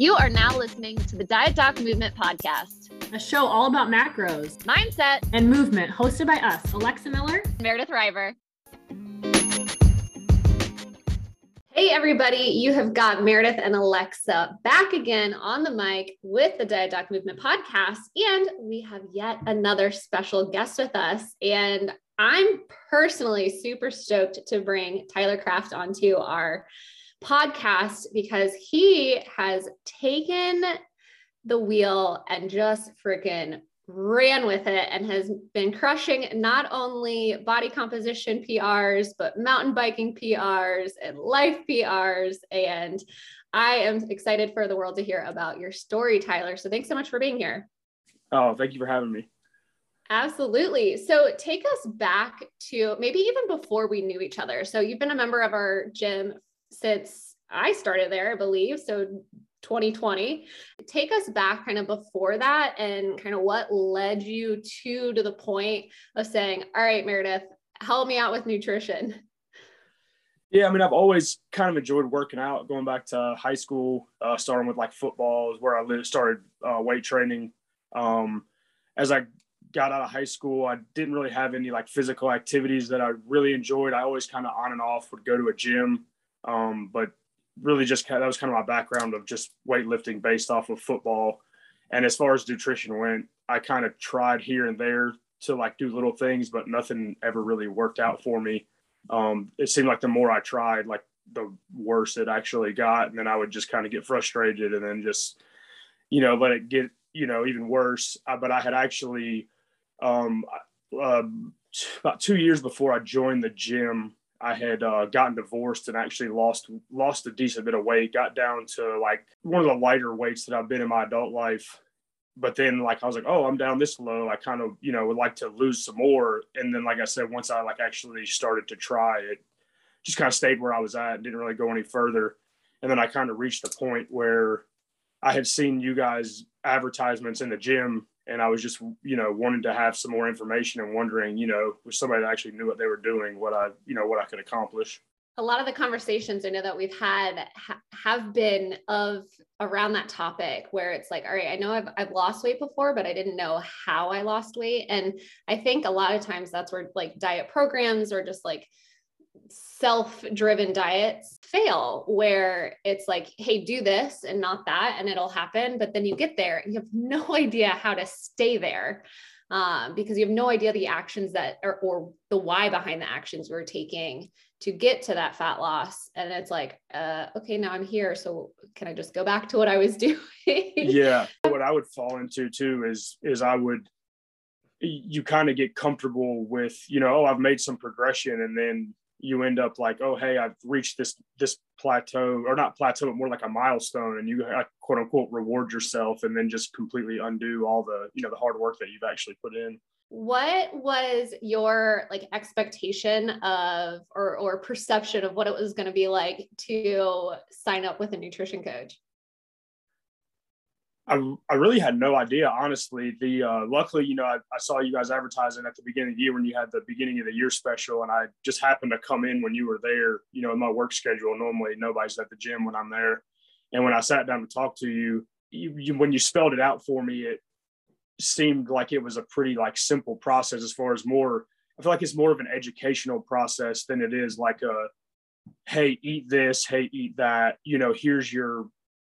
You are now listening to the Diet Doc Movement Podcast, a show all about macros, mindset, and movement, hosted by us, Alexa Miller, Meredith River. Hey, everybody, you have got Meredith and Alexa back again on the mic with the Diet Doc Movement podcast. And we have yet another special guest with us. And I'm personally super stoked to bring Tyler Craft onto our podcast because he has taken the wheel and just freaking ran with it and has been crushing not only body composition PRs, but mountain biking PRs and life PRs. And I am excited for the world to hear about your story, Tyler. So thanks so much for being here. Oh, thank you for having me. Absolutely. So take us back to maybe even before we knew each other. So you've been a member of our gym since I started there, I believe. So 2020. Take us back kind of before that and kind of what led you to to the point of saying, "All right, Meredith, help me out with nutrition." Yeah, I mean, I've always kind of enjoyed working out. Going back to high school, uh, starting with like football is where I started uh, weight training. Um, as I got out of high school, I didn't really have any like physical activities that I really enjoyed. I always kind of on and off would go to a gym, um, but really just that was kind of my background of just weightlifting based off of football. And as far as nutrition went, I kind of tried here and there to like do little things, but nothing ever really worked out for me. Um, it seemed like the more I tried, like the worse it actually got. And then I would just kind of get frustrated and then just, you know, let it get, you know, even worse. Uh, but I had actually, um, uh, about two years before I joined the gym, I had uh, gotten divorced and actually lost lost a decent bit of weight. Got down to like one of the lighter weights that I've been in my adult life. But then like I was like, oh, I'm down this low. I kind of you know would like to lose some more. And then like I said, once I like actually started to try it, just kind of stayed where I was at. Didn't really go any further. And then I kind of reached the point where I had seen you guys advertisements in the gym and I was just, you know, wanting to have some more information and wondering, you know, with somebody that actually knew what they were doing, what I, you know, what I could accomplish. A lot of the conversations I know that we've had ha- have been of around that topic where it's like, all right, I know I've, I've lost weight before, but I didn't know how I lost weight. And I think a lot of times that's where like diet programs or just like self driven diets fail, where it's like, hey, do this and not that, and it'll happen. But then you get there and you have no idea how to stay there. Um, because you have no idea the actions that or, or the why behind the actions we're taking to get to that fat loss and it's like uh, okay now i'm here so can i just go back to what i was doing yeah what i would fall into too is is i would you kind of get comfortable with you know oh i've made some progression and then you end up like, oh, hey, I've reached this this plateau, or not plateau, but more like a milestone, and you uh, quote unquote reward yourself, and then just completely undo all the you know the hard work that you've actually put in. What was your like expectation of or or perception of what it was going to be like to sign up with a nutrition coach? I, I really had no idea, honestly. The uh, luckily, you know, I, I, saw you guys advertising at the beginning of the year when you had the beginning of the year special, and I just happened to come in when you were there. You know, in my work schedule, normally nobody's at the gym when I'm there, and when I sat down to talk to you, you, you when you spelled it out for me, it seemed like it was a pretty like simple process as far as more. I feel like it's more of an educational process than it is like a, hey, eat this, hey, eat that. You know, here's your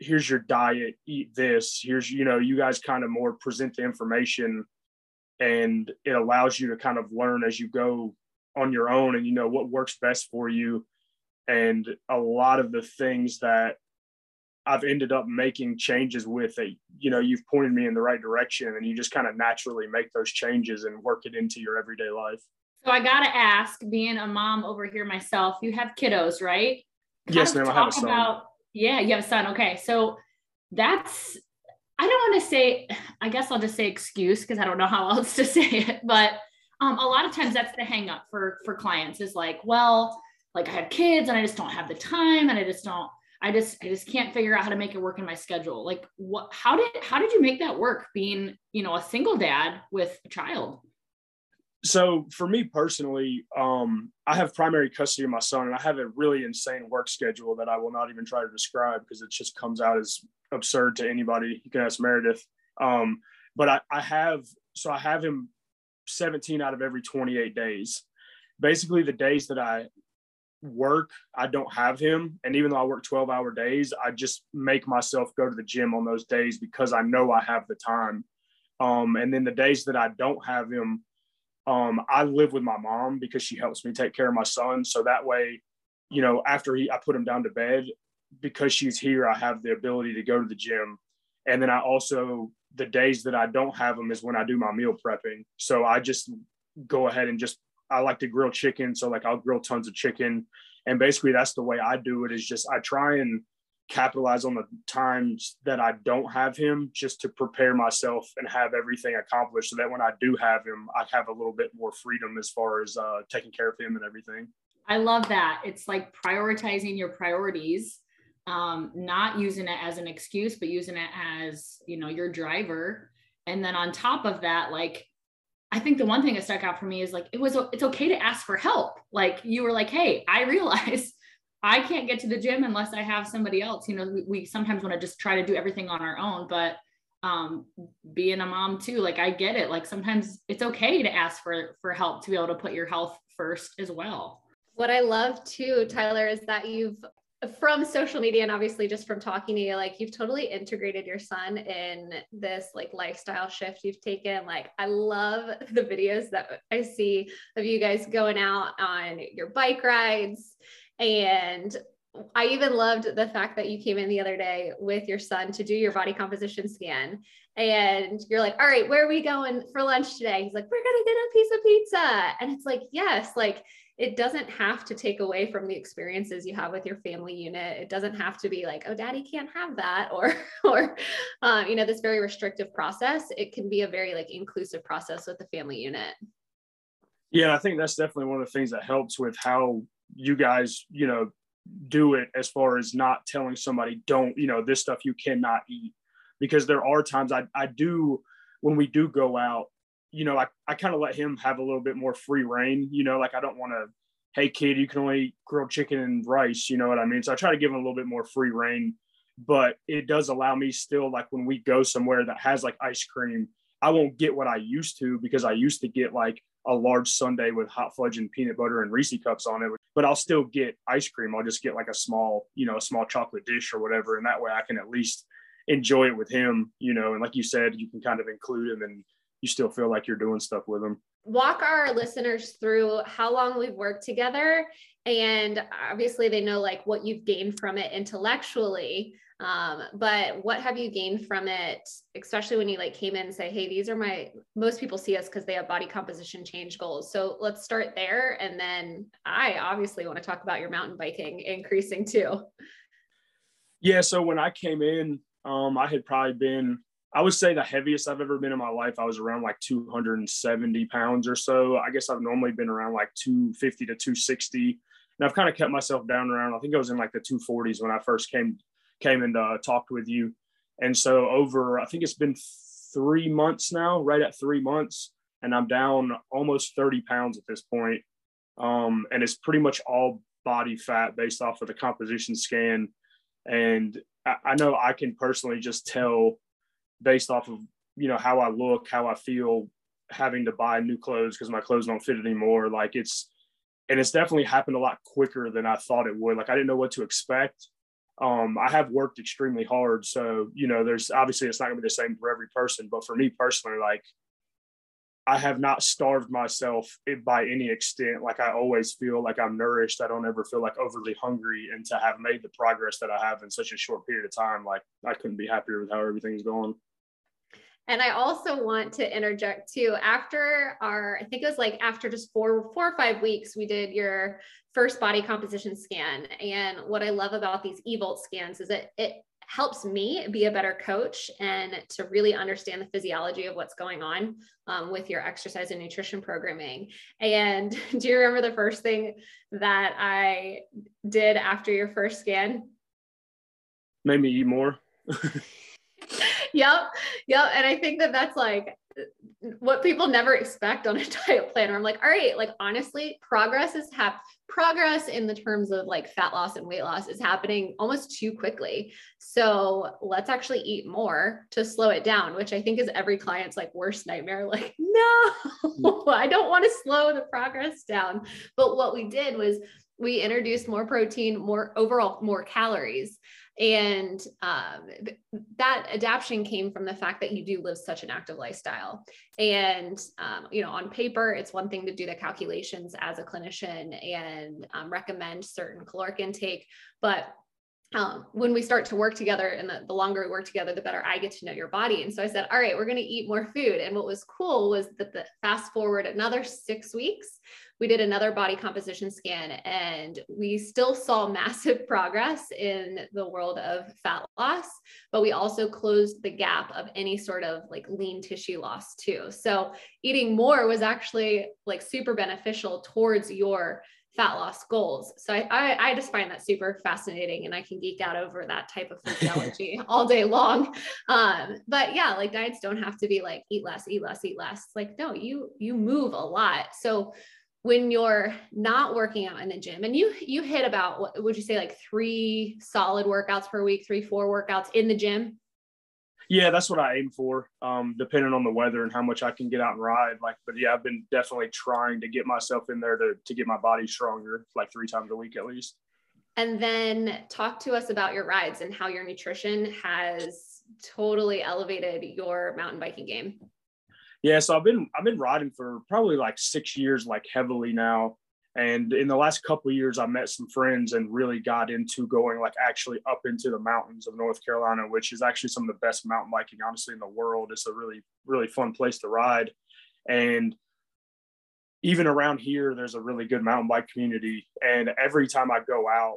here's your diet, eat this. Here's, you know, you guys kind of more present the information and it allows you to kind of learn as you go on your own and you know what works best for you. And a lot of the things that I've ended up making changes with that, you know, you've pointed me in the right direction and you just kind of naturally make those changes and work it into your everyday life. So I got to ask, being a mom over here myself, you have kiddos, right? Kind yes, ma'am. I have a son. About yeah, you have a son. Okay. So that's, I don't want to say, I guess I'll just say excuse because I don't know how else to say it. But um, a lot of times that's the hang up for, for clients is like, well, like I have kids and I just don't have the time and I just don't, I just, I just can't figure out how to make it work in my schedule. Like what, how did, how did you make that work being, you know, a single dad with a child? So for me personally, um, I have primary custody of my son, and I have a really insane work schedule that I will not even try to describe because it just comes out as absurd to anybody. You can ask Meredith. Um, but I, I have so I have him 17 out of every 28 days. Basically, the days that I work, I don't have him. And even though I work 12 hour days, I just make myself go to the gym on those days because I know I have the time. Um, and then the days that I don't have him, um, I live with my mom because she helps me take care of my son. So that way, you know, after he, I put him down to bed, because she's here, I have the ability to go to the gym. And then I also, the days that I don't have them is when I do my meal prepping. So I just go ahead and just, I like to grill chicken. So like I'll grill tons of chicken. And basically that's the way I do it is just, I try and capitalize on the times that I don't have him just to prepare myself and have everything accomplished so that when I do have him, I have a little bit more freedom as far as uh, taking care of him and everything. I love that. It's like prioritizing your priorities, um, not using it as an excuse, but using it as, you know, your driver. And then on top of that, like, I think the one thing that stuck out for me is like, it was, it's okay to ask for help. Like you were like, Hey, I realize I can't get to the gym unless I have somebody else. You know, we, we sometimes want to just try to do everything on our own, but um being a mom too like i get it like sometimes it's okay to ask for for help to be able to put your health first as well what i love too tyler is that you've from social media and obviously just from talking to you like you've totally integrated your son in this like lifestyle shift you've taken like i love the videos that i see of you guys going out on your bike rides and I even loved the fact that you came in the other day with your son to do your body composition scan. And you're like, all right, where are we going for lunch today? He's like, we're going to get a piece of pizza. And it's like, yes, like it doesn't have to take away from the experiences you have with your family unit. It doesn't have to be like, oh, daddy can't have that or, or, um, you know, this very restrictive process. It can be a very like inclusive process with the family unit. Yeah, I think that's definitely one of the things that helps with how you guys, you know, do it as far as not telling somebody, don't, you know, this stuff you cannot eat. Because there are times I, I do, when we do go out, you know, I, I kind of let him have a little bit more free reign, you know, like I don't want to, hey, kid, you can only grill chicken and rice, you know what I mean? So I try to give him a little bit more free reign, but it does allow me still, like when we go somewhere that has like ice cream, I won't get what I used to because I used to get like a large sundae with hot fudge and peanut butter and Reese cups on it, but I'll still get ice cream. I'll just get like a small, you know, a small chocolate dish or whatever. And that way I can at least enjoy it with him, you know, and like you said, you can kind of include him and you still feel like you're doing stuff with him. Walk our listeners through how long we've worked together. And obviously they know like what you've gained from it intellectually. Um, but what have you gained from it, especially when you like came in and say, hey, these are my most people see us because they have body composition change goals. So let's start there. And then I obviously want to talk about your mountain biking increasing too. Yeah. So when I came in, um, I had probably been, I would say the heaviest I've ever been in my life. I was around like 270 pounds or so. I guess I've normally been around like 250 to 260. And I've kind of kept myself down around, I think I was in like the 240s when I first came came and uh, talked with you. And so over, I think it's been three months now, right at three months, and I'm down almost 30 pounds at this point. Um, and it's pretty much all body fat based off of the composition scan. And I, I know I can personally just tell based off of, you know, how I look, how I feel having to buy new clothes because my clothes don't fit anymore. Like it's, and it's definitely happened a lot quicker than I thought it would. Like I didn't know what to expect um, I have worked extremely hard. So, you know, there's obviously it's not gonna be the same for every person, but for me personally, like I have not starved myself by any extent. Like I always feel like I'm nourished. I don't ever feel like overly hungry. And to have made the progress that I have in such a short period of time, like I couldn't be happier with how everything's going. And I also want to interject too. After our, I think it was like after just four, four or five weeks, we did your first body composition scan. And what I love about these eVolt scans is that it helps me be a better coach and to really understand the physiology of what's going on um, with your exercise and nutrition programming. And do you remember the first thing that I did after your first scan? Made me eat more. yep. Yep. And I think that that's like what people never expect on a diet plan. I'm like, all right, like honestly, progress is hap- progress in the terms of like fat loss and weight loss is happening almost too quickly. So let's actually eat more to slow it down, which I think is every client's like worst nightmare. Like, no, I don't want to slow the progress down. But what we did was we introduced more protein, more overall, more calories. And um, that adaptation came from the fact that you do live such an active lifestyle. And, um, you know, on paper, it's one thing to do the calculations as a clinician and um, recommend certain caloric intake. But um, when we start to work together and the, the, longer we work together, the better I get to know your body. And so I said, all right, we're going to eat more food. And what was cool was that the fast forward another six weeks, we did another body composition scan and we still saw massive progress in the world of fat loss, but we also closed the gap of any sort of like lean tissue loss too. So eating more was actually like super beneficial towards your fat loss goals. So I, I, I, just find that super fascinating and I can geek out over that type of physiology all day long. Um, but yeah, like diets don't have to be like eat less, eat less, eat less. Like, no, you, you move a lot. So when you're not working out in the gym and you, you hit about, what would you say like three solid workouts per week, three, four workouts in the gym? Yeah, that's what I aim for. Um, depending on the weather and how much I can get out and ride. Like, but yeah, I've been definitely trying to get myself in there to to get my body stronger, like three times a week at least. And then talk to us about your rides and how your nutrition has totally elevated your mountain biking game. Yeah, so I've been I've been riding for probably like six years, like heavily now. And in the last couple years, I met some friends and really got into going like actually up into the mountains of North Carolina, which is actually some of the best mountain biking, honestly, in the world. It's a really, really fun place to ride. And even around here, there's a really good mountain bike community. And every time I go out,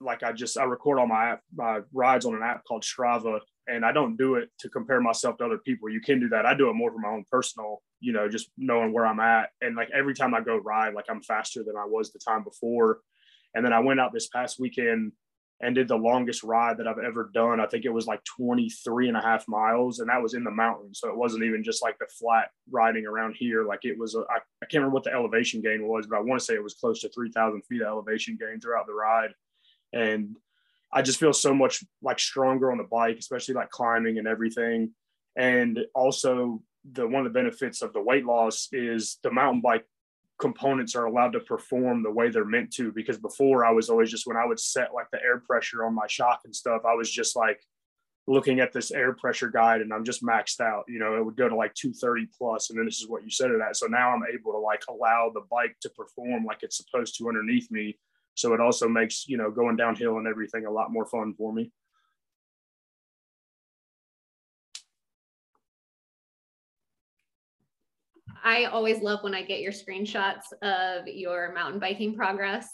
like I just I record all my my rides on an app called Strava, and I don't do it to compare myself to other people. You can do that. I do it more for my own personal, you know, just knowing where I'm at. And like every time I go ride, like I'm faster than I was the time before. And then I went out this past weekend and did the longest ride that I've ever done. I think it was like 23 and a half miles, and that was in the mountains. So it wasn't even just like the flat riding around here. Like it was, I, I can't remember what the elevation gain was, but I want to say it was close to 3,000 feet of elevation gain throughout the ride. And I just feel so much like stronger on the bike, especially like climbing and everything. And also the one of the benefits of the weight loss is the mountain bike components are allowed to perform the way they're meant to because before I was always just when I would set like the air pressure on my shock and stuff, I was just like looking at this air pressure guide and I'm just maxed out. You know, it would go to like 230 plus, and then this is what you set it at. So now I'm able to like allow the bike to perform like it's supposed to underneath me so it also makes, you know, going downhill and everything a lot more fun for me. I always love when I get your screenshots of your mountain biking progress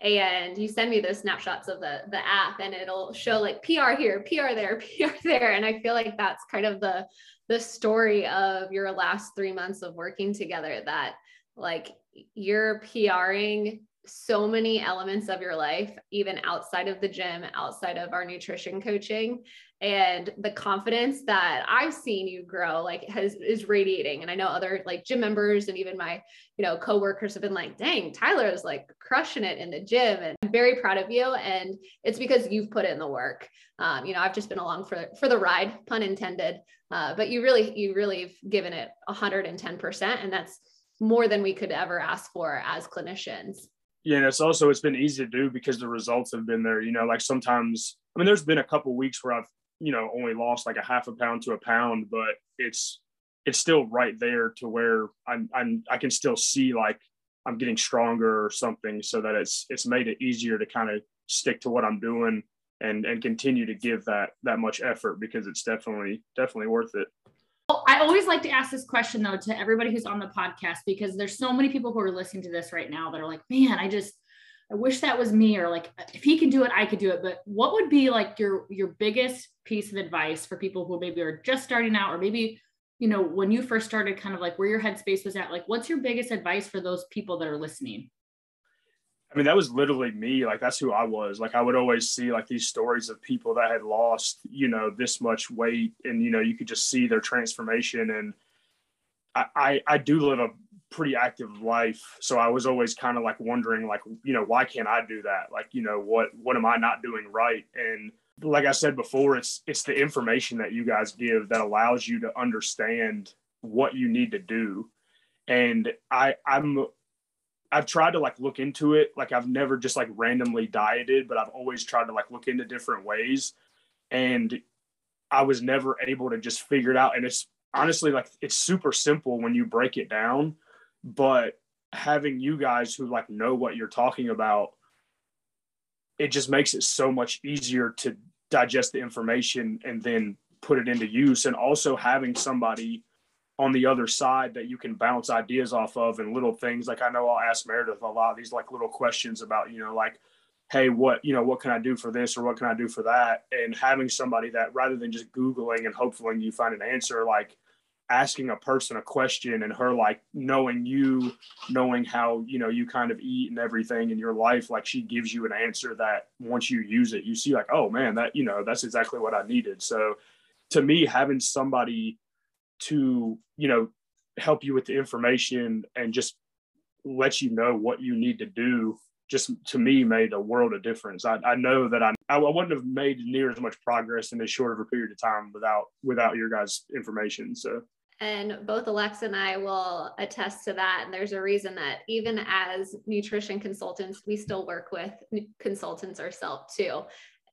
and you send me those snapshots of the the app and it'll show like PR here, PR there, PR there and I feel like that's kind of the the story of your last 3 months of working together that like you're PRing so many elements of your life, even outside of the gym, outside of our nutrition coaching. And the confidence that I've seen you grow, like has is radiating. And I know other like gym members and even my, you know, coworkers have been like, dang, Tyler is like crushing it in the gym. And I'm very proud of you. And it's because you've put in the work. Um, you know, I've just been along for for the ride, pun intended. Uh, but you really, you really have given it 110%. And that's more than we could ever ask for as clinicians yeah, and it's also it's been easy to do because the results have been there. You know, like sometimes I mean, there's been a couple weeks where I've you know only lost like a half a pound to a pound, but it's it's still right there to where I'm, I'm I can still see like I'm getting stronger or something, so that it's it's made it easier to kind of stick to what I'm doing and and continue to give that that much effort because it's definitely definitely worth it. I always like to ask this question though to everybody who's on the podcast because there's so many people who are listening to this right now that are like, man, I just I wish that was me or like if he can do it, I could do it. But what would be like your your biggest piece of advice for people who maybe are just starting out or maybe you know when you first started kind of like where your headspace was at like what's your biggest advice for those people that are listening I mean, that was literally me. Like that's who I was. Like I would always see like these stories of people that had lost, you know, this much weight, and you know, you could just see their transformation. And I, I, I do live a pretty active life, so I was always kind of like wondering, like, you know, why can't I do that? Like, you know, what what am I not doing right? And like I said before, it's it's the information that you guys give that allows you to understand what you need to do. And I I'm I've tried to like look into it. Like I've never just like randomly dieted, but I've always tried to like look into different ways. And I was never able to just figure it out. And it's honestly like it's super simple when you break it down, but having you guys who like know what you're talking about, it just makes it so much easier to digest the information and then put it into use. And also having somebody on the other side that you can bounce ideas off of and little things like I know I'll ask Meredith a lot of these like little questions about, you know, like, hey, what, you know, what can I do for this or what can I do for that? And having somebody that rather than just Googling and hopefully you find an answer, like asking a person a question and her like knowing you, knowing how, you know, you kind of eat and everything in your life, like she gives you an answer that once you use it, you see like, oh man, that, you know, that's exactly what I needed. So to me, having somebody to you know help you with the information and just let you know what you need to do just to me made a world of difference. I, I know that I, I wouldn't have made near as much progress in as short of a period of time without without your guys' information. So and both Alexa and I will attest to that. And there's a reason that even as nutrition consultants, we still work with consultants ourselves too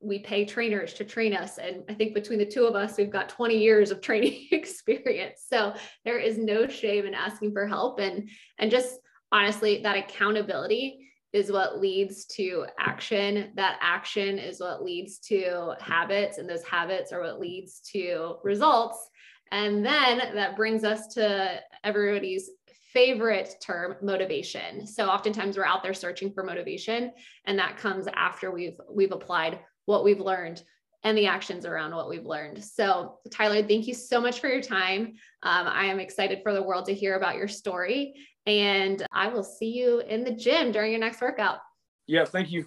we pay trainers to train us. And I think between the two of us, we've got 20 years of training experience. So there is no shame in asking for help. And, and just honestly, that accountability is what leads to action. That action is what leads to habits. And those habits are what leads to results. And then that brings us to everybody's favorite term motivation so oftentimes we're out there searching for motivation and that comes after we've we've applied what we've learned and the actions around what we've learned. So, Tyler, thank you so much for your time. Um, I am excited for the world to hear about your story, and I will see you in the gym during your next workout. Yeah, thank you.